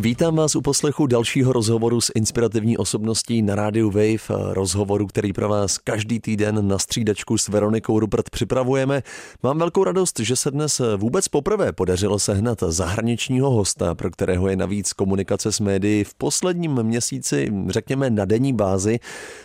Vítám vás u poslechu dalšího rozhovoru s inspirativní osobností na rádiu Wave, rozhovoru, který pro vás každý týden na střídačku s Veronikou Rupert připravujeme. Mám velkou radost, že se dnes vůbec poprvé podařilo sehnat zahraničního hosta, pro kterého je navíc komunikace s médií v posledním měsíci, řekněme na denní bázi.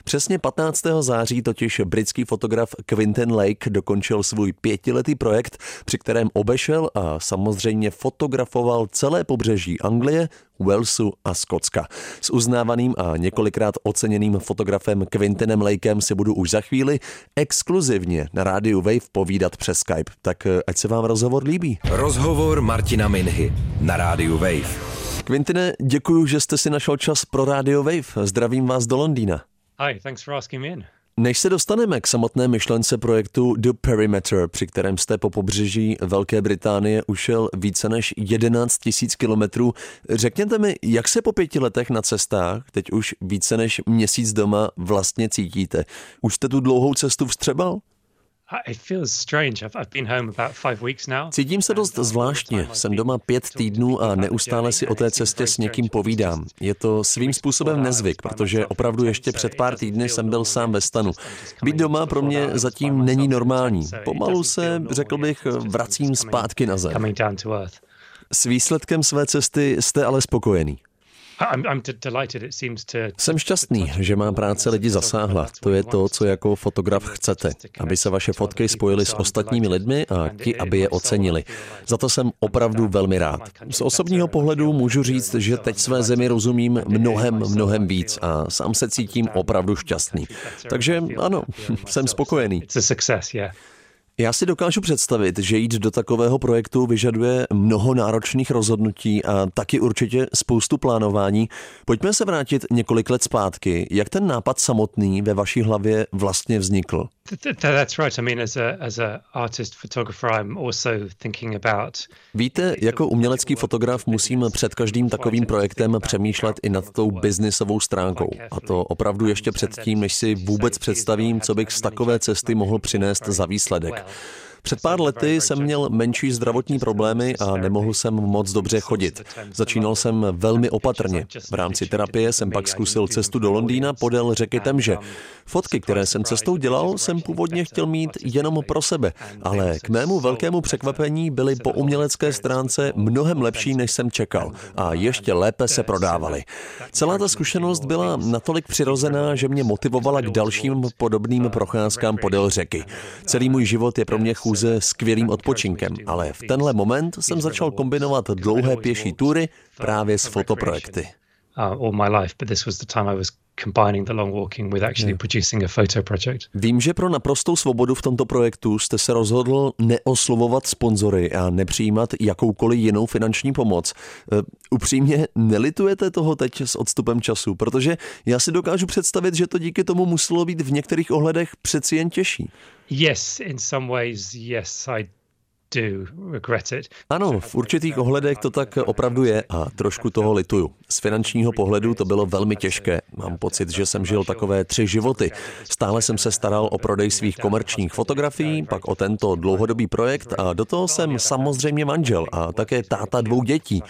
Přesně 15. září totiž britský fotograf Quinton Lake dokončil svůj pětiletý projekt, při kterém obešel a samozřejmě fotografoval celé pobřeží Anglie, Walesu a Skotska. S uznávaným a několikrát oceněným fotografem Quintinem Lakem si budu už za chvíli exkluzivně na rádiu Wave povídat přes Skype. Tak eh, ať se vám rozhovor líbí. Rozhovor Martina Minhy na rádiu Wave. Quintine, děkuji, že jste si našel čas pro rádio Wave. Zdravím vás do Londýna. Hi, thanks for asking me in. Než se dostaneme k samotné myšlence projektu The Perimeter, při kterém jste po pobřeží Velké Británie ušel více než 11 tisíc kilometrů, řekněte mi, jak se po pěti letech na cestách, teď už více než měsíc doma, vlastně cítíte? Už jste tu dlouhou cestu vstřebal? Cítím se dost zvláštně. Jsem doma pět týdnů a neustále si o té cestě s někým povídám. Je to svým způsobem nezvyk, protože opravdu ještě před pár týdny jsem byl sám ve stanu. Být doma pro mě zatím není normální. Pomalu se, řekl bych, vracím zpátky na zem. S výsledkem své cesty jste ale spokojený. Jsem šťastný, že má práce lidi zasáhla. To je to, co jako fotograf chcete. Aby se vaše fotky spojily s ostatními lidmi a ti, aby je ocenili. Za to jsem opravdu velmi rád. Z osobního pohledu můžu říct, že teď své zemi rozumím mnohem, mnohem víc a sám se cítím opravdu šťastný. Takže ano, jsem spokojený. Já si dokážu představit, že jít do takového projektu vyžaduje mnoho náročných rozhodnutí a taky určitě spoustu plánování. Pojďme se vrátit několik let zpátky. Jak ten nápad samotný ve vaší hlavě vlastně vznikl? Víte, jako umělecký fotograf musím před každým takovým projektem přemýšlet i nad tou biznisovou stránkou. A to opravdu ještě předtím, než si vůbec představím, co bych z takové cesty mohl přinést za výsledek. Před pár lety jsem měl menší zdravotní problémy a nemohl jsem moc dobře chodit. Začínal jsem velmi opatrně. V rámci terapie jsem pak zkusil cestu do Londýna podél řeky Temže. Fotky, které jsem cestou dělal, jsem původně chtěl mít jenom pro sebe, ale k mému velkému překvapení byly po umělecké stránce mnohem lepší, než jsem čekal a ještě lépe se prodávaly. Celá ta zkušenost byla natolik přirozená, že mě motivovala k dalším podobným procházkám podél řeky. Celý můj život je pro mě chůz pouze skvělým odpočinkem, ale v tenhle moment jsem začal kombinovat dlouhé pěší tury právě s fotoprojekty. Vím, že pro naprostou svobodu v tomto projektu jste se rozhodl neoslovovat sponzory a nepřijímat jakoukoliv jinou finanční pomoc. Uh, upřímně, nelitujete toho teď s odstupem času, protože já si dokážu představit, že to díky tomu muselo být v některých ohledech přeci jen těžší. Yes, in some ways, yes, I ano, v určitých ohledech to tak opravdu je a trošku toho lituju. Z finančního pohledu to bylo velmi těžké. Mám pocit, že jsem žil takové tři životy. Stále jsem se staral o prodej svých komerčních fotografií, pak o tento dlouhodobý projekt a do toho jsem samozřejmě manžel a také táta dvou dětí.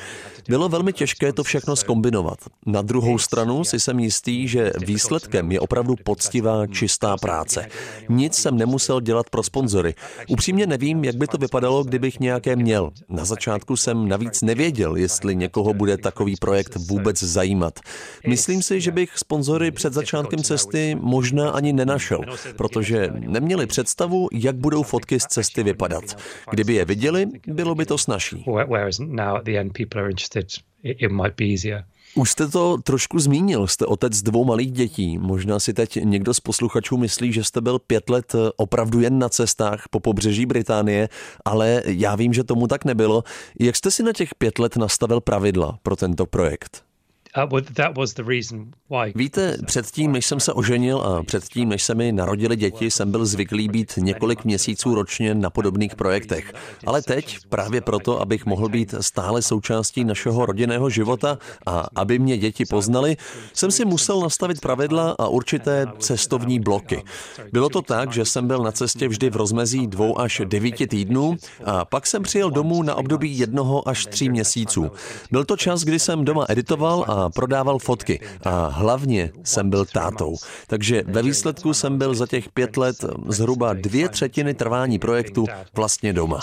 Bylo velmi těžké to všechno skombinovat. Na druhou stranu si jsem jistý, že výsledkem je opravdu poctivá, čistá práce. Nic jsem nemusel dělat pro sponzory. Upřímně nevím, jak by to vypadalo stalo, kdybych nějaké měl. Na začátku jsem navíc nevěděl, jestli někoho bude takový projekt vůbec zajímat. Myslím si, že bych sponzory před začátkem cesty možná ani nenašel, protože neměli představu, jak budou fotky z cesty vypadat. Kdyby je viděli, bylo by to snažší. Už jste to trošku zmínil, jste otec dvou malých dětí. Možná si teď někdo z posluchačů myslí, že jste byl pět let eh, opravdu jen na cestách po pobřeží Británie, ale já vím, že tomu tak nebylo. Jak jste si na těch pět let nastavil pravidla pro tento projekt? Víte, předtím, než jsem se oženil a předtím, než se mi narodili děti, jsem byl zvyklý být několik měsíců ročně na podobných projektech. Ale teď, právě proto, abych mohl být stále součástí našeho rodinného života a aby mě děti poznali, jsem si musel nastavit pravidla a určité cestovní bloky. Bylo to tak, že jsem byl na cestě vždy v rozmezí dvou až devíti týdnů a pak jsem přijel domů na období jednoho až tří měsíců. Byl to čas, kdy jsem doma editoval a prodával fotky. A hlavně jsem byl tátou. Takže ve výsledku jsem byl za těch pět let zhruba dvě třetiny trvání projektu vlastně doma.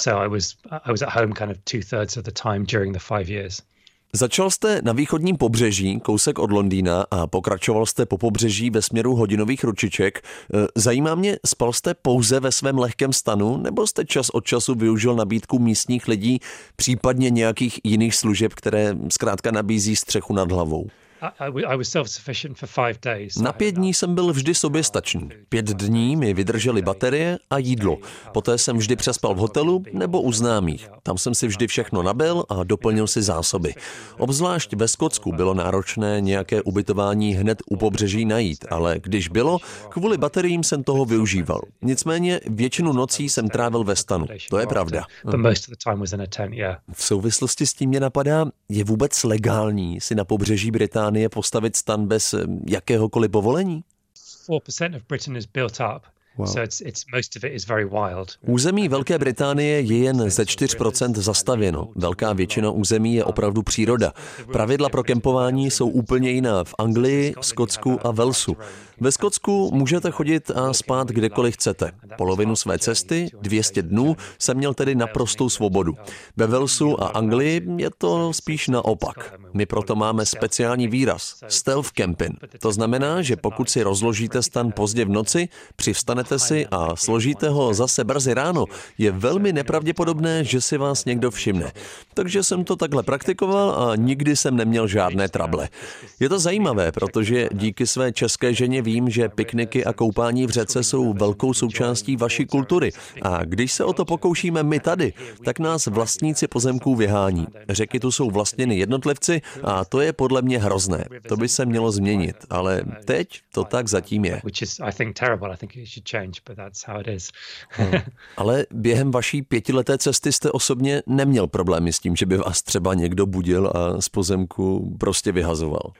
Začal jste na východním pobřeží, kousek od Londýna a pokračoval jste po pobřeží ve směru hodinových ručiček. E, zajímá mě, spal jste pouze ve svém lehkém stanu, nebo jste čas od času využil nabídku místních lidí, případně nějakých jiných služeb, které zkrátka nabízí střechu nad hlavou? Na pět dní jsem byl vždy soběstačný. Pět dní mi vydržely baterie a jídlo. Poté jsem vždy přespal v hotelu nebo u známých. Tam jsem si vždy všechno nabil a doplnil si zásoby. Obzvlášť ve Skotsku bylo náročné nějaké ubytování hned u pobřeží najít, ale když bylo, kvůli bateriím jsem toho využíval. Nicméně většinu nocí jsem trávil ve stanu. To je pravda. V souvislosti s tím mě napadá, je vůbec legální si na pobřeží Británie Británie postavit stan bez eh, jakéhokoliv povolení? 4% of Britain is built up Území Velké Británie je jen ze 4% zastavěno. Velká většina území je opravdu příroda. Pravidla pro kempování jsou úplně jiná v Anglii, Skotsku a Walesu. Ve Skotsku můžete chodit a spát kdekoliv chcete. Polovinu své cesty, 200 dnů, jsem měl tedy naprostou svobodu. Ve Walesu a Anglii je to spíš naopak. My proto máme speciální výraz stealth camping. To znamená, že pokud si rozložíte stan pozdě v noci, přivstanete si a složíte ho zase brzy ráno, je velmi nepravděpodobné, že si vás někdo všimne. Takže jsem to takhle praktikoval a nikdy jsem neměl žádné trable. Je to zajímavé, protože díky své české ženě vím, že pikniky a koupání v řece jsou velkou součástí vaší kultury. A když se o to pokoušíme my tady, tak nás vlastníci pozemků vyhání. Řeky tu jsou vlastněny jednotlivci a to je podle mě hrozné. To by se mělo změnit, ale teď to tak zatím je. Ale během vaší pětileté cesty jste osobně neměl problémy s tím, že by vás třeba někdo budil a z pozemku prostě vyhazoval.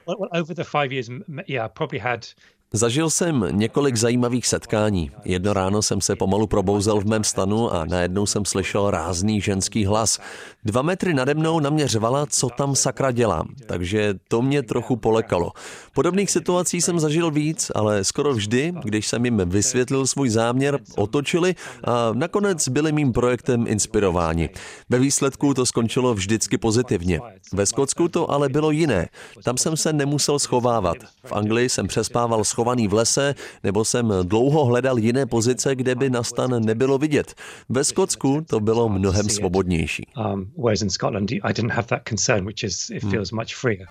Zažil jsem několik zajímavých setkání. Jedno ráno jsem se pomalu probouzel v mém stanu a najednou jsem slyšel rázný ženský hlas. Dva metry nade mnou na mě řvala, co tam sakra dělám, takže to mě trochu polekalo. Podobných situací jsem zažil víc, ale skoro vždy, když jsem jim vysvětlil svůj záměr, otočili a nakonec byli mým projektem inspirováni. Ve výsledku to skončilo vždycky pozitivně. Ve Skotsku to ale bylo jiné. Tam jsem se nemusel schovávat. V Anglii jsem přespával schovat schovaný v lese, nebo jsem dlouho hledal jiné pozice, kde by na stan nebylo vidět. Ve Skotsku to bylo mnohem svobodnější. Um,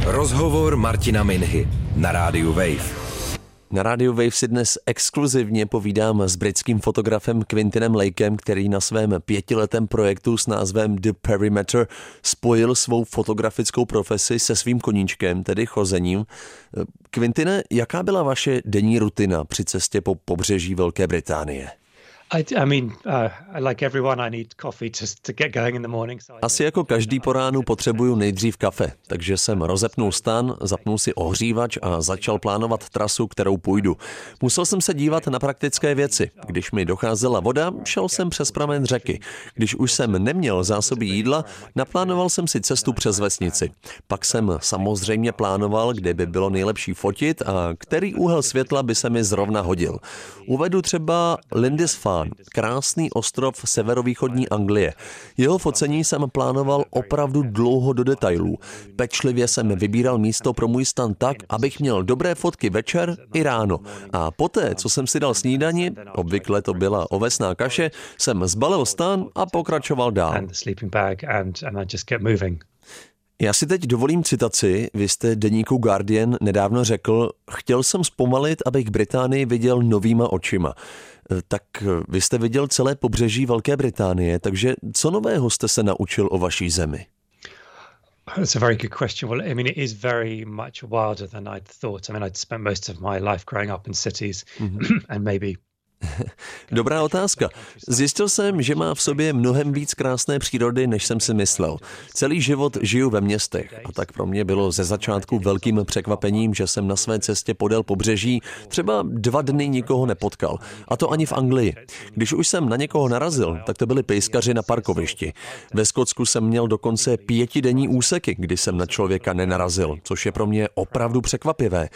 Rozhovor Martina Minhy na rádiu Wave. Na Radio Wave si dnes exkluzivně povídám s britským fotografem Quintinem Lakem, který na svém pětiletém projektu s názvem The Perimeter spojil svou fotografickou profesi se svým koníčkem, tedy chozením. Quintine, jaká byla vaše denní rutina při cestě po pobřeží Velké Británie? Asi jako každý po ránu potřebuju nejdřív kafe, takže jsem rozepnul stan, zapnul si ohřívač a začal plánovat trasu, kterou půjdu. Musel jsem se dívat na praktické věci. Když mi docházela voda, šel jsem přes pramen řeky. Když už jsem neměl zásoby jídla, naplánoval jsem si cestu přes vesnici. Pak jsem samozřejmě plánoval, kde by bylo nejlepší fotit a který úhel světla by se mi zrovna hodil. Uvedu třeba Lindisfarne Oman, krásný ostrov severovýchodní Anglie. Jeho focení jsem plánoval opravdu dlouho do detailů. Pečlivě jsem vybíral místo pro můj stan tak, abych měl dobré fotky večer i ráno. A poté, co jsem si dal snídani, obvykle to byla ovesná kaše, jsem zbalil stan a pokračoval dál. Já si teď dovolím citaci. Vy jste deníku Guardian nedávno řekl, chtěl jsem zpomalit, abych Británii viděl novýma očima. Eh, tak eh, vy jste viděl celé pobřeží Velké Británie, takže co nového jste se naučil o vaší zemi? That's a very good question. Well, I mean, it is very much wilder than I'd thought. I mean, I'd spent most of my life growing up in cities mm-hmm. and maybe Dobrá otázka. Zjistil jsem, že má v sobě mnohem víc krásné přírody, než jsem si myslel. Celý život žiju ve městech a tak pro mě bylo ze začátku velkým překvapením, že jsem na své cestě podél pobřeží třeba dva dny nikoho nepotkal. A to ani v Anglii. Když už jsem na někoho narazil, tak to byli pejskaři na parkovišti. Ve Skotsku jsem měl dokonce pětidenní úseky, kdy jsem na člověka nenarazil, což je pro mě opravdu překvapivé.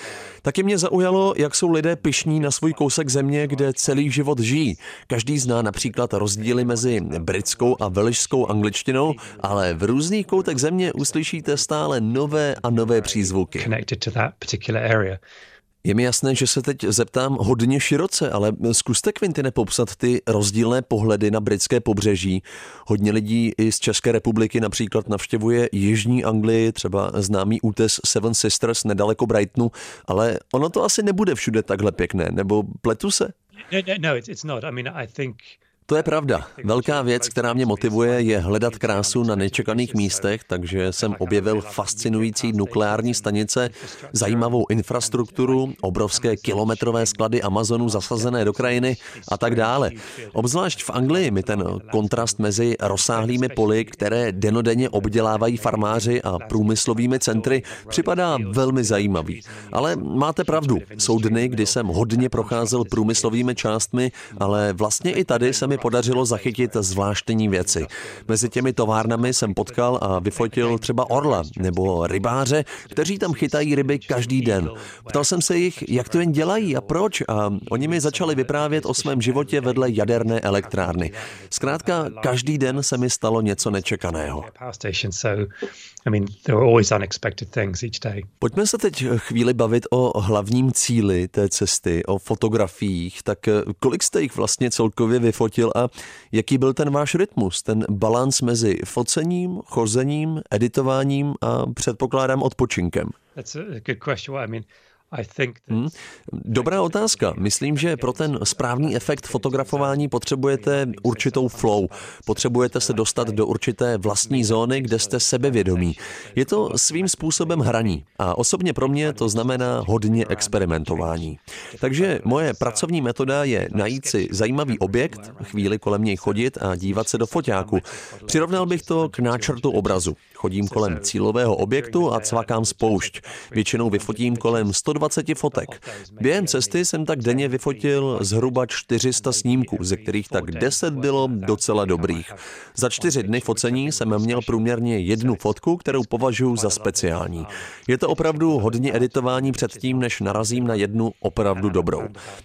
Taky mě zaujalo, jak jsou lidé pišní na svůj kousek země, kde celý celý život žijí. Každý zná například rozdíly mezi britskou a velšskou angličtinou, ale v různých koutech země uslyšíte stále nové a nové přízvuky. Je mi jasné, že se teď zeptám hodně široce, ale zkuste Quintine popsat ty rozdílné pohledy na britské pobřeží. Hodně lidí i z České republiky například navštěvuje Jižní Anglii, třeba známý útes Seven Sisters nedaleko Brightonu, ale ono to asi nebude všude takhle pěkné, nebo pletu se? No, no, no, it's, it's not. I mean, I think to je pravda. Velká věc, která mě motivuje, je hledat krásu na nečekaných místech, takže jsem objevil fascinující nukleární stanice, zajímavou infrastrukturu, obrovské kilometrové sklady Amazonu zasazené do krajiny a tak dále. Obzvlášť v Anglii mi ten kontrast mezi rozsáhlými poli, které denodenně obdělávají farmáři a průmyslovými centry, připadá velmi zajímavý. Ale máte pravdu, jsou dny, kdy jsem hodně procházel průmyslovými částmi, ale vlastně i tady se mi mi podařilo zachytit zvláštní věci. Mezi těmi továrnami jsem potkal a vyfotil třeba orla nebo rybáře, kteří tam chytají ryby každý den. Ptal jsem se jich, jak to jen dělají a proč a oni mi začali vyprávět o svém životě vedle jaderné elektrárny. Zkrátka, každý den se mi stalo něco nečekaného. Pojďme se teď chvíli bavit o hlavním cíli té cesty, o fotografiích. Tak kolik jste jich vlastně celkově vyfotil a jaký byl ten váš rytmus, ten balans mezi focením, chozením, editováním a předpokládám odpočinkem? That's a good question. I mean, Hmm. Dobrá otázka. Myslím, že pro ten správný efekt fotografování potřebujete určitou flow. Potřebujete se dostat do určité vlastní zóny, kde jste sebevědomí. Je to svým způsobem hraní. A osobně pro mě to znamená hodně experimentování. Takže moje pracovní metoda je najít si zajímavý objekt, chvíli kolem něj chodit a dívat se do foťáku. Přirovnal bych to k náčrtu obrazu. Chodím kolem cílového objektu a cvakám spoušť. Většinou vyfotím kolem 120 fotek. Během cesty jsem tak denně vyfotil zhruba 400 snímků, ze kterých tak 10 bylo docela dobrých. Za čtyři dny focení jsem měl průměrně jednu fotku, kterou považuji za speciální. Je to opravdu hodně editování před tím, než narazím na jednu opravdu dobrou.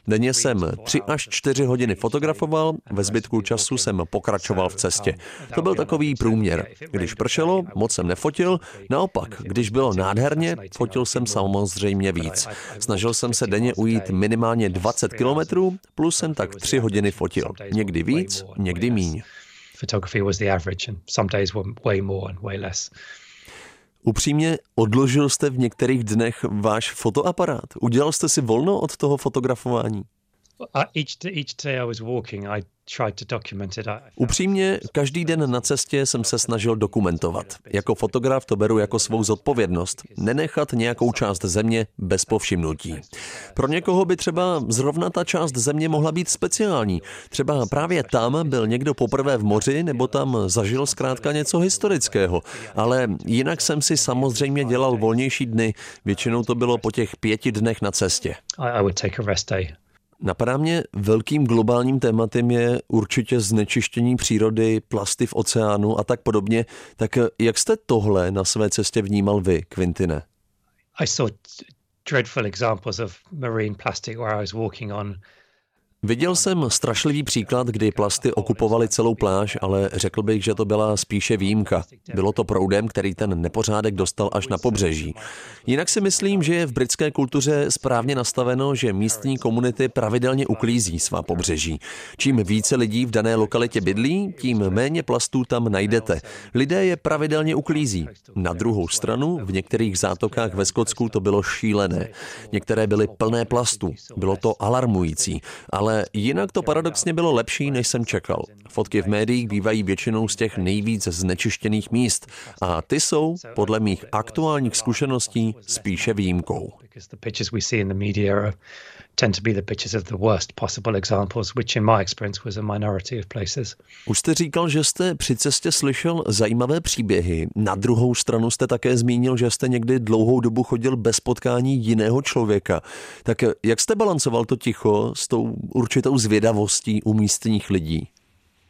Denně jsem 3 až 4 hodiny fotografoval, ve zbytku času jsem pokračoval v cestě. To byl takový průměr. Když pršelo, moc jsem nefotil, naopak, když bylo nádherně, fotil jsem samozřejmě víc. Snažil jsem se denně ujít minimálně 20 kilometrů, plus jsem tak 3 hodiny fotil. Někdy víc, někdy míň. Upřímně, odložil jste v některých dnech váš fotoaparát? Udělal jste si volno od toho fotografování? Upřímně, každý den na cestě jsem se snažil dokumentovat. Jako fotograf to beru jako svou zodpovědnost. Nenechat nějakou část země bez povšimnutí. Pro někoho by třeba zrovna ta část země mohla být speciální. Třeba právě tam byl někdo poprvé v moři nebo tam zažil zkrátka něco historického. Ale jinak jsem si samozřejmě dělal volnější dny. Většinou to bylo po těch pěti dnech na cestě. I would take a rest day. Napadá mě, velkým globálním tématem je určitě znečištění přírody, plasty v oceánu a tak podobně. Tak jak jste tohle na své cestě vnímal vy, Quintine? I saw dreadful examples of marine plastic where I was walking on Viděl jsem strašlivý příklad, kdy plasty okupovaly celou pláž, ale řekl bych, že to byla spíše výjimka. Bylo to proudem, který ten nepořádek dostal až na pobřeží. Jinak si myslím, že je v britské kultuře správně nastaveno, že místní komunity pravidelně uklízí svá pobřeží. Čím více lidí v dané lokalitě bydlí, tím méně plastů tam najdete. Lidé je pravidelně uklízí. Na druhou stranu, v některých zátokách ve Skotsku to bylo šílené. Některé byly plné plastů. Bylo to alarmující, ale Ale jinak to paradoxně bylo lepší, než jsem čekal. Fotky v médiích bývají většinou z těch nejvíc znečištěných míst a ty jsou, podle mých aktuálních zkušeností, spíše výjimkou tend to be the pictures of the worst possible examples, which in my experience was a minority of places. Už jste říkal, že jste při cestě slyšel zajímavé příběhy. Na druhou stranu jste také zmínil, že jste někdy dlouhou dobu chodil bez potkání jiného člověka. Tak jak jste balancoval to ticho s tou určitou zvědavostí u místních lidí?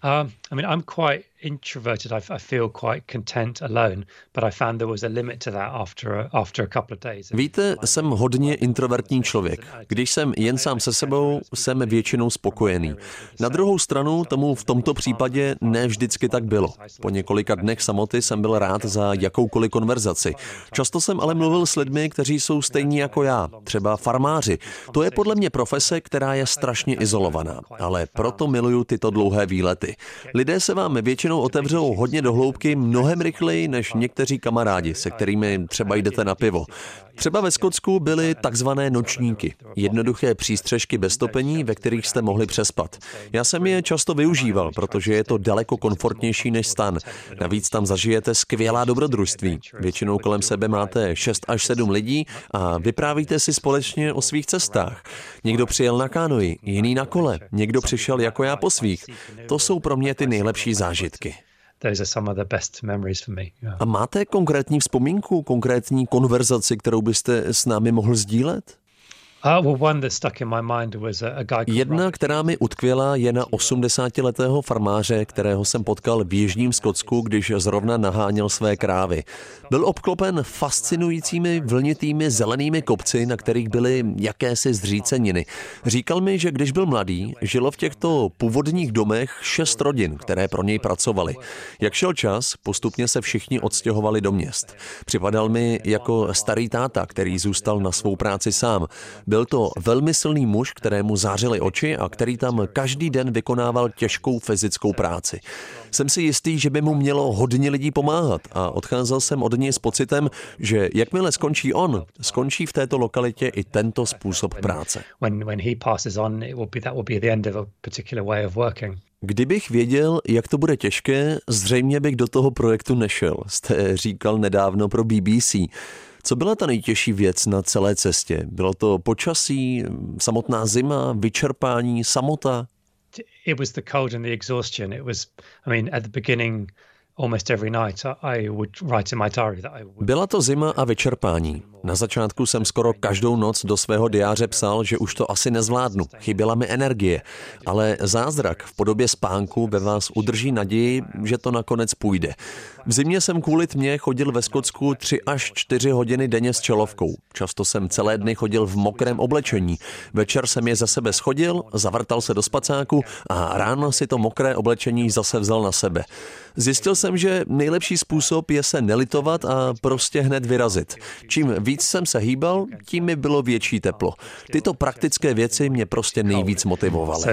Uh, I mean, I'm quite introverted. I, I feel quite content alone, but I found there was a limit to that after a, after a couple of days. Víte, jsem hodně introvertní člověk. Když jsem jen sám se sebou, jsem většinou spokojený. Na druhou stranu tomu v tomto případě ne vždycky tak bylo. Po několika dnech samoty jsem byl rád za jakoukoliv konverzaci. Často jsem ale mluvil s lidmi, kteří jsou stejní jako já, třeba farmáři. To je podle mě profese, která je strašně izolovaná, ale proto miluju tyto dlouhé výlety. Lidé se vám většinou většinou otevřou hodně dohloubky mnohem rychleji než někteří kamarádi, se kterými třeba jdete na pivo. Třeba ve Skotsku byly takzvané nočníky, jednoduché přístřežky bez topení, ve kterých jste mohli přespat. Já jsem je často využíval, protože je to daleko komfortnější než stan. Navíc tam zažijete skvělá dobrodružství. Většinou kolem sebe máte 6 až 7 lidí a vyprávíte si společně o svých cestách. Někdo přijel na kánoji, jiný na kole, někdo přišel jako já po svých. To jsou pro mě ty nejlepší zážitky those are some of the best memories for me. Yeah. A máte konkrétní vzpomínku, konkrétní konverzaci, kterou byste s námi mohl sdílet? Jedna, která mi utkvěla, je na 80-letého farmáře, kterého jsem potkal v Jižním Skotsku, když zrovna naháněl své krávy. Byl obklopen fascinujícími vlnitými zelenými kopci, na kterých byly jakési zříceniny. Říkal mi, že když byl mladý, žilo v těchto původních domech šest rodin, které pro něj pracovali. Jak šel čas, postupně se všichni odstěhovali do měst. Připadal mi jako starý táta, který zůstal na svou práci sám. Byl to velmi silný muž, kterému zářily oči a který tam každý den vykonával těžkou fyzickou práci. Jsem si jistý, že by mu mělo hodně lidí pomáhat a odcházel jsem od něj s pocitem, že jakmile skončí on, skončí v této lokalitě i tento způsob práce. Kdybych věděl, jak to bude těžké, zřejmě bych do toho projektu nešel, jste říkal nedávno pro BBC. Co byla ta nejtěžší věc na celé cestě? Bylo to počasí, samotná zima, vyčerpání, samota? It was the cold and the exhaustion. It was, I mean, at the beginning, byla to zima a vyčerpání. Na začátku jsem skoro každou noc do svého diáře psal, že už to asi nezvládnu. Chyběla mi energie. Ale zázrak v podobě spánku ve vás udrží naději, že to nakonec půjde. V zimě jsem kvůli tmě chodil ve Skotsku 3 až 4 hodiny denně s čelovkou. Často jsem celé dny chodil v mokrém oblečení. Večer jsem je za sebe schodil, zavrtal se do spacáku a ráno si to mokré oblečení zase vzal na sebe. Zjistil jsem, že nejlepší způsob je se nelitovat a prostě hned vyrazit. Čím víc jsem se hýbal, tím mi bylo větší teplo. Tyto praktické věci mě prostě nejvíc motivovaly.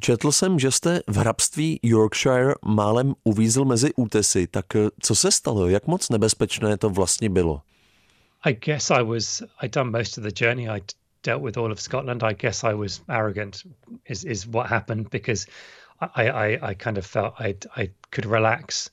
Četl jsem, že jste v hrabství Yorkshire málem uvízl mezi útesy, tak co se stalo? Jak moc nebezpečné to vlastně bylo? I guess I was, I'd done most of the journey. I dealt with all of Scotland. I guess I was arrogant is, is what happened because I, I, I kind of felt I, I could relax.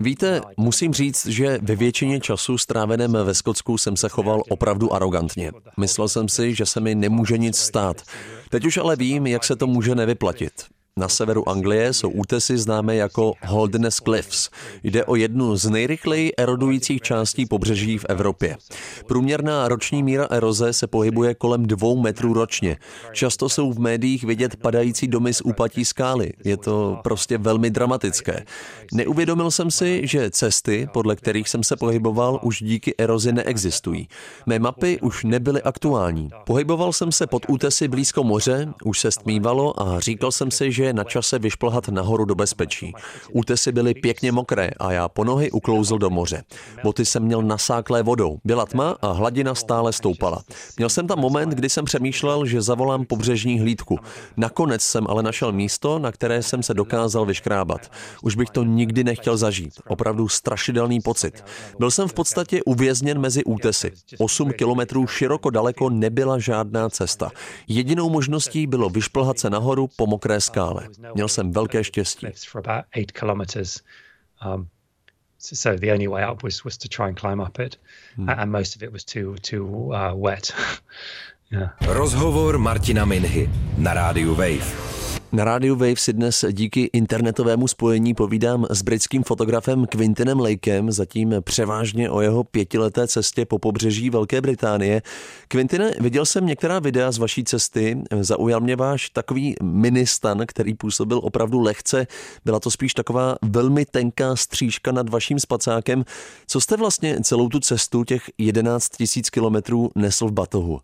Víte, musím říct, že ve většině času stráveném ve Skotsku jsem se choval opravdu arrogantně. Myslel jsem si, že se mi nemůže nic stát. Teď už ale vím, jak se to může nevyplatit. Na severu Anglie jsou útesy známé jako Holderness Cliffs. Jde o jednu z nejrychleji erodujících částí pobřeží v Evropě. Průměrná roční míra eroze se pohybuje kolem dvou metrů ročně. Často jsou v médiích vidět padající domy z úpatí skály. Je to prostě velmi dramatické. Neuvědomil jsem si, že cesty, podle kterých jsem se pohyboval, už díky erozi neexistují. Mé mapy už nebyly aktuální. Pohyboval jsem se pod útesy blízko moře, už se stmívalo a říkal jsem si, že je na čase vyšplhat nahoru do bezpečí. Útesy byly pěkně mokré a já po nohy uklouzl do moře. Boty jsem měl nasáklé vodou. Byla tma a hladina stále stoupala. Měl jsem tam moment, kdy jsem přemýšlel, že zavolám pobřežní hlídku. Nakonec jsem ale našel místo, na které jsem se dokázal vyškrábat. Už bych to nikdy nechtěl zažít. Opravdu strašidelný pocit. Byl jsem v podstatě uvězněn mezi útesy. 8 kilometrů široko daleko nebyla žádná cesta. Jedinou možností bylo vyšplhat se nahoru po mokré skále. Měl jsem velké štěstí. Um, so the only way up was was to try and climb up it, hmm. and most of it was too too uh, wet. yeah. Rozhovor Martina Minhy na rádiu Wave. Na rádiu Wave si dnes díky internetovému spojení povídám s britským fotografem Quintinem Lakem, zatím převážně o jeho pětileté cestě po pobřeží Velké Británie. Quintine, viděl jsem některá videa z vaší cesty, zaujal mě váš takový ministan, který působil opravdu lehce. Byla to spíš taková velmi tenká střížka nad vaším spacákem. Co jste vlastně celou tu cestu, těch 11 tisíc kilometrů, nesl v batohu?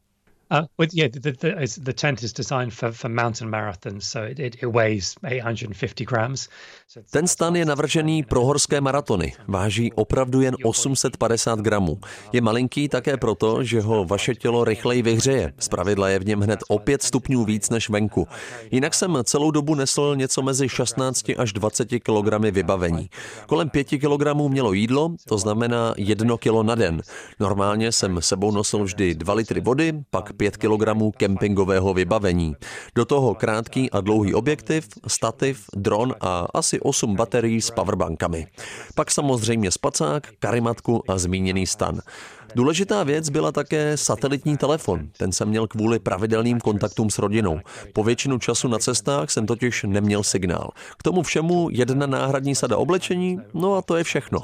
Uh, well, yeah, the, the, the, tent is designed for, for mountain marathons, so it, it, weighs 850 grams. Ten stan je navržený pro horské maratony. Váží opravdu jen 850 gramů. Je malinký také proto, že ho vaše tělo rychleji vyhřeje. Zpravidla je v něm hned o 5 stupňů víc než venku. Jinak jsem celou dobu nesl něco mezi 16 až 20 kg vybavení. Kolem 5 kg mělo jídlo, to znamená 1 kg na den. Normálně jsem sebou nosil vždy 2 litry vody, pak 5 kg kempingového vybavení. Do toho krátký a dlouhý objektiv, stativ, dron a asi 8 baterií s powerbankami. Pak samozřejmě spacák, karimatku a zmíněný stan. Důležitá věc byla také satelitní telefon. Ten jsem měl kvůli pravidelným kontaktům s rodinou. Po většinu času na cestách jsem totiž neměl signál. K tomu všemu jedna náhradní sada oblečení, no a to je všechno.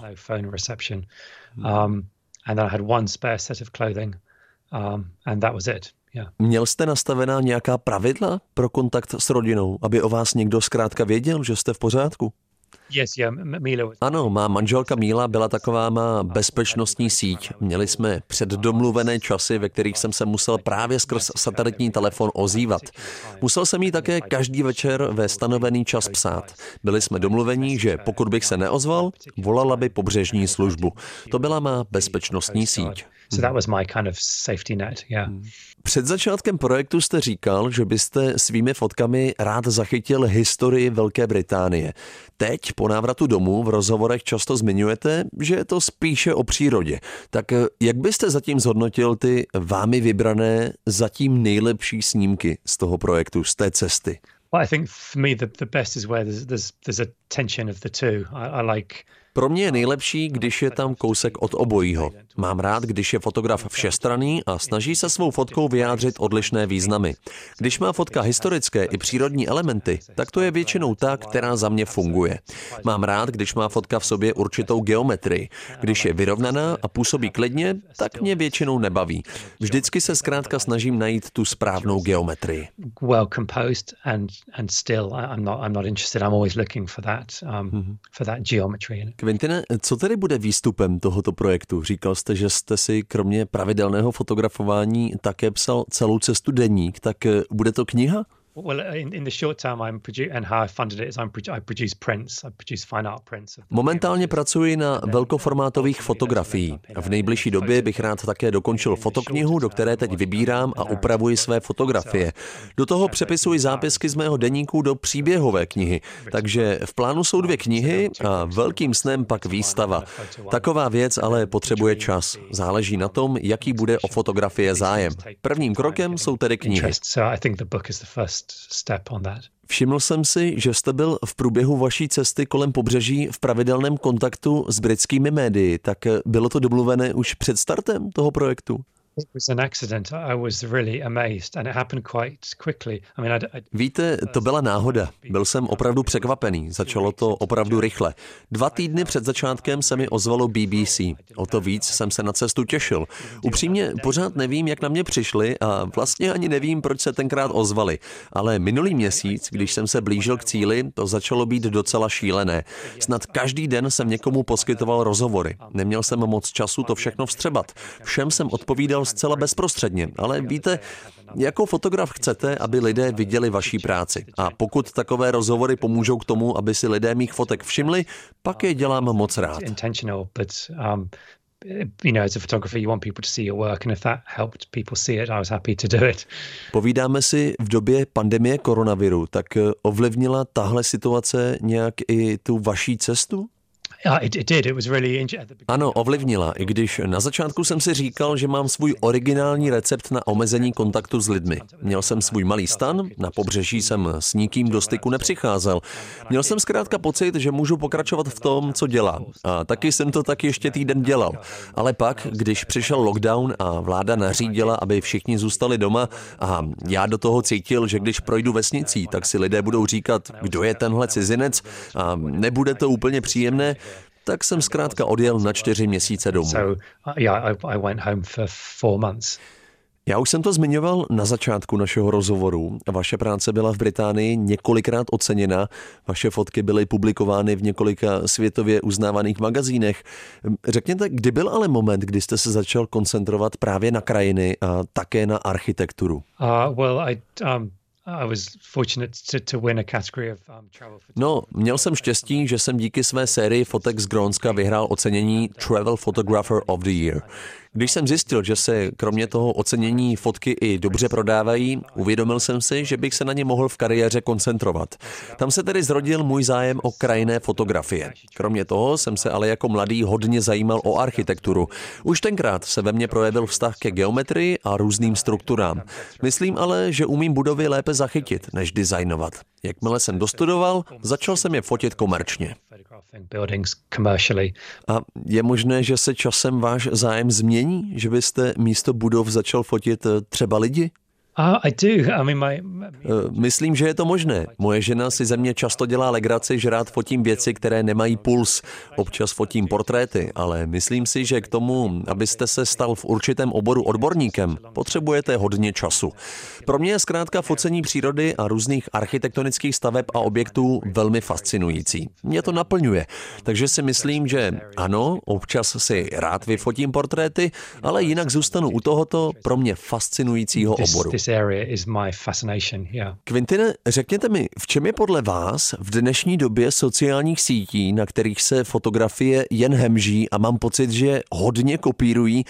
Um, and that was it. Yeah. Měl jste nastavená nějaká pravidla pro kontakt s rodinou, aby o vás někdo zkrátka věděl, že jste v pořádku? Ano, má manželka Míla byla taková má bezpečnostní síť. Měli jsme předdomluvené časy, ve kterých jsem se musel právě skrz satelitní telefon ozývat. Musel jsem jí také každý večer ve stanovený čas psát. Byli jsme domluvení, že pokud bych se neozval, volala by pobřežní službu. To byla má bezpečnostní síť. So that was my kind of safety net, yeah. Před začátkem projektu jste říkal, že byste svými fotkami rád zachytil historii Velké Británie. Teď, po návratu domů, v rozhovorech často zmiňujete, že je to spíše o přírodě. Tak eh, jak byste zatím zhodnotil ty vámi vybrané zatím nejlepší snímky z toho projektu, z té cesty? Well, I think for me the, the best is where there's, there's, there's a tension of the two. I, I like pro mě je nejlepší, když je tam kousek od obojího. Mám rád, když je fotograf všestraný a snaží se svou fotkou vyjádřit odlišné významy. Když má fotka historické i přírodní elementy, tak to je většinou ta, která za mě funguje. Mám rád, když má fotka v sobě určitou geometrii. Když je vyrovnaná a působí klidně, tak mě většinou nebaví. Vždycky se zkrátka snažím najít tu správnou geometrii. Well composed and and still I'm not I'm not interested. I'm always looking for that um, mm-hmm. for that geometry. Kvintine, co tedy bude výstupem tohoto projektu? Říkal jste, že jste si kromě pravidelného fotografování také psal celou cestu deník, tak eh, bude to kniha? Momentálně pracuji na velkoformátových fotografií. V nejbližší době bych rád také dokončil fotoknihu, do které teď vybírám a upravuji své fotografie. Do toho přepisuji zápisky z mého deníku do příběhové knihy. Takže v plánu jsou dvě knihy a velkým snem pak výstava. Taková věc ale potřebuje čas. Záleží na tom, jaký bude o fotografie zájem. Prvním krokem jsou tedy knihy step on that. Všiml jsem si, že jste byl v průběhu vaší cesty kolem pobřeží v pravidelném kontaktu s britskými médii, tak bylo to domluvené už před startem toho projektu? Víte, to byla náhoda. Byl jsem opravdu překvapený. Začalo to opravdu rychle. Dva týdny před začátkem se mi ozvalo BBC. O to víc jsem se na cestu těšil. Upřímně pořád nevím, jak na mě přišli a vlastně ani nevím, proč se tenkrát ozvali. Ale minulý měsíc, když jsem se blížil k cíli, to začalo být docela šílené. Snad každý den jsem někomu poskytoval rozhovory. Neměl jsem moc času to všechno vstřebat. Všem jsem odpovídal zcela bezprostředně, ale víte, jako fotograf chcete, aby lidé viděli vaší práci. A pokud takové rozhovory pomůžou k tomu, aby si lidé mých fotek všimli, pak je dělám moc rád. Um. Povídáme si v době pandemie koronaviru, tak eh, ovlivnila tahle situace nějak i tu vaší cestu? Ano, ovlivnila, i když na začátku jsem si říkal, že mám svůj originální recept na omezení kontaktu s lidmi. Měl jsem svůj malý stan, na pobřeží jsem s nikým do styku nepřicházel. Měl jsem zkrátka pocit, že můžu pokračovat v tom, co dělám. A taky jsem to tak ještě týden dělal. Ale pak, když přišel lockdown a vláda nařídila, aby všichni zůstali doma a já do toho cítil, že když projdu vesnicí, tak si lidé budou říkat, kdo je tenhle cizinec a nebude to úplně příjemné, tak jsem zkrátka odjel na čtyři měsíce domů. Uh, Já už jsem to zmiňoval na začátku našeho rozhovoru. Vaše práce byla v Británii několikrát oceněna, vaše fotky byly publikovány v několika světově uznávaných magazínech. Řekněte, kdy byl ale moment, kdy jste se začal koncentrovat právě na krajiny a také na architekturu? Uh, well, I, um... No, měl jsem štěstí, že jsem díky své sérii fotek z Grónska vyhrál ocenění Travel Photographer of the Year. Když jsem zjistil, že se kromě toho ocenění fotky i dobře prodávají, uvědomil jsem si, že bych se na ně mohl v kariéře koncentrovat. Tam se tedy zrodil můj zájem o krajinné fotografie. Kromě toho jsem se ale jako mladý hodně zajímal o architekturu. Už tenkrát se ve mně projevil vztah ke geometrii a různým strukturám. Myslím ale, že umím budovy lépe zachytit, než designovat. Jakmile jsem dostudoval, začal jsem je fotit komerčně. A je možné, že se časem váš zájem změní, že byste místo budov začal fotit třeba lidi? Eh, myslím, že je to možné. Moje žena si ze mě často dělá legraci, že rád fotím věci, které nemají puls. Občas fotím portréty, ale myslím si, že k tomu, abyste se stal v určitém oboru odborníkem, potřebujete hodně času. Pro mě je zkrátka focení přírody a různých architektonických staveb a objektů velmi fascinující. Mě to naplňuje. Takže si myslím, že ano, občas si rád vyfotím portréty, ale jinak zůstanu u tohoto pro mě fascinujícího oboru area is my fascination. Quintine, řekněte mi, v čem je podle vás v dnešní době sociálních sítí, na kterých se fotografie jen hemží a mám pocit, že hodně kopírují,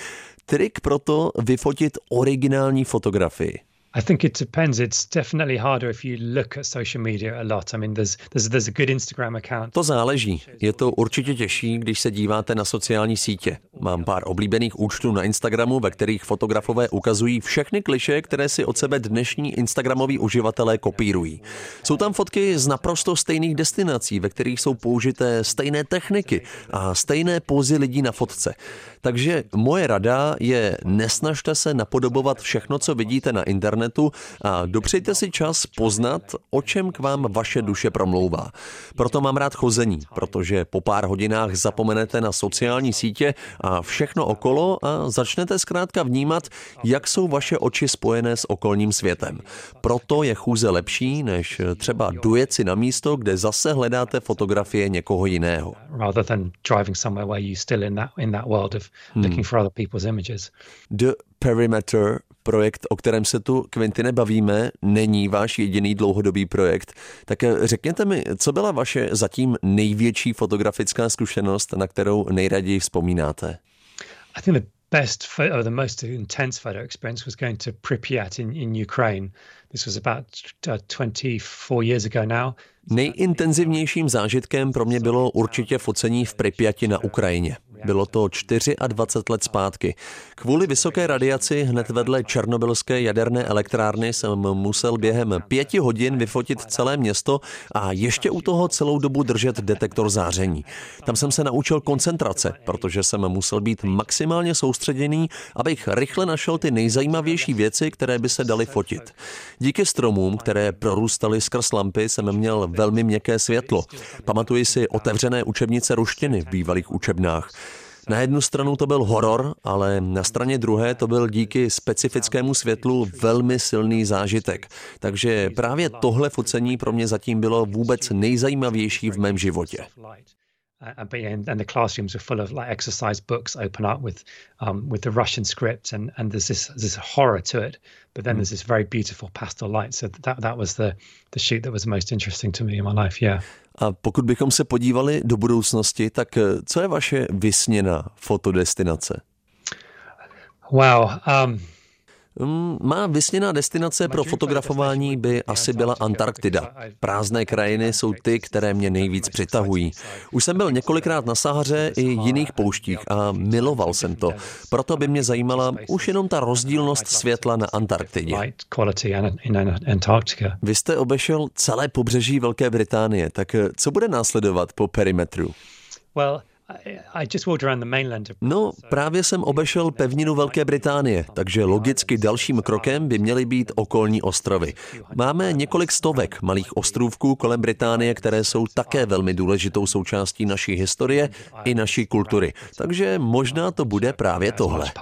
trik pro to vyfotit originální fotografii? I think it depends. It's definitely harder if you look at social media a lot. I mean, there's, there's, there's a good Instagram account. To záleží. Je to určitě těžší, když se díváte na sociální sítě. Mám pár oblíbených účtů na Instagramu, ve kterých fotografové ukazují všechny kliše, které si od sebe dnešní Instagramoví uživatelé kopírují. Jsou tam fotky z naprosto stejných destinací, ve kterých jsou použité stejné techniky a stejné pózy lidí na fotce. Takže moje rada je nesnažte se napodobovat všechno, co vidíte na internetu a dopřejte si čas poznat, o čem k vám vaše duše promlouvá. Proto mám rád chození, protože po pár hodinách zapomenete na sociální sítě a všechno okolo a začnete zkrátka vnímat, jak jsou vaše oči spojené s okolním světem. Proto je chůze lepší, než třeba dojet si na místo, kde zase hledáte fotografie někoho jiného. Hmm. The Perimeter, projekt, o kterém se tu Quintine bavíme, není váš jediný dlouhodobý projekt. Tak eh, řekněte mi, co byla vaše zatím největší fotografická zkušenost, na kterou nejraději vzpomínáte? I think the best or the most intense photo experience was going to Pripyat in, in Ukraine. This was about uh, 24 years ago now. Nejintenzivnějším zážitkem pro mě bylo určitě focení v Pripyati na Ukrajině. Bylo to 24 let zpátky. Kvůli vysoké radiaci hned vedle černobylské jaderné elektrárny jsem musel během pěti hodin vyfotit celé město a ještě u toho celou dobu držet detektor záření. Tam jsem se naučil koncentrace, protože jsem musel být maximálně soustředěný, abych rychle našel ty nejzajímavější věci, které by se daly fotit. Díky stromům, které prorůstaly skrz lampy, jsem měl velmi měkké světlo. Pamatuji si otevřené učebnice ruštiny v bývalých učebnách. Na jednu stranu to byl horor, ale na straně druhé to byl díky specifickému světlu velmi silný zážitek. Takže právě tohle focení pro mě zatím bylo vůbec nejzajímavější v mém životě. And, and, and the classrooms are full of like exercise books open up with um, with the Russian script and and there's this this horror to it but then mm. there's this very beautiful pastel light so that that was the the shoot that was most interesting to me in my life yeah A pokud bychom se podívali do budoucnosti, tak eh, co je vaše vysněná fotodestinace? Wow, um, má vysněná destinace pro fotografování by asi byla Antarktida. Prázdné krajiny jsou ty, které mě nejvíc přitahují. Už jsem byl několikrát na Sahaře i jiných pouštích a miloval jsem to. Proto by mě zajímala už jenom ta rozdílnost světla na Antarktidě. Vy jste obešel celé pobřeží Velké Británie, tak co bude následovat po perimetru? Well, No, právě jsem obešel pevninu Velké Británie, takže logicky dalším krokem by měly být okolní ostrovy. Máme několik stovek malých ostrůvků kolem Británie, které jsou také velmi důležitou součástí naší historie i naší kultury. Takže možná to bude právě tohle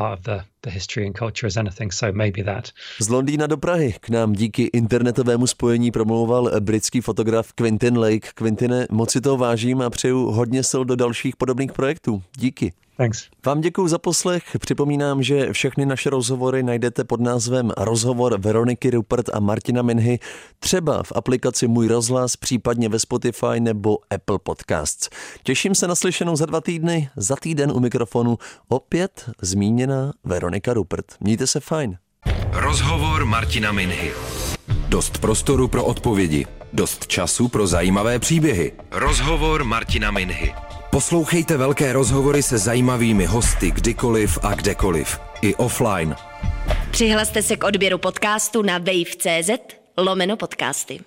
the history and culture as anything, so maybe that. Z Londýna do Prahy k nám díky internetovému spojení promlouval britský fotograf Quentin Lake. Quintine, moc si to vážím a přeju hodně sil do dalších podobných projektů. Díky. Thanks. Vám děkuji za poslech. Připomínám, že všechny naše rozhovory najdete pod názvem Rozhovor Veroniky Rupert a Martina Minhy třeba v aplikaci Můj rozhlas, případně ve Spotify nebo Apple Podcasts. Těším se na slyšenou za dva týdny. Za týden u mikrofonu opět zmíněná Veronika Rupert. Mějte se fajn. Rozhovor Martina Minhy. Dost prostoru pro odpovědi. Dost času pro zajímavé příběhy. Rozhovor Martina Minhy. Poslouchejte velké rozhovory se zajímavými hosty kdykoliv a kdekoliv. I offline. Přihlaste se k odběru podcastu na wave.cz lomeno podcasty.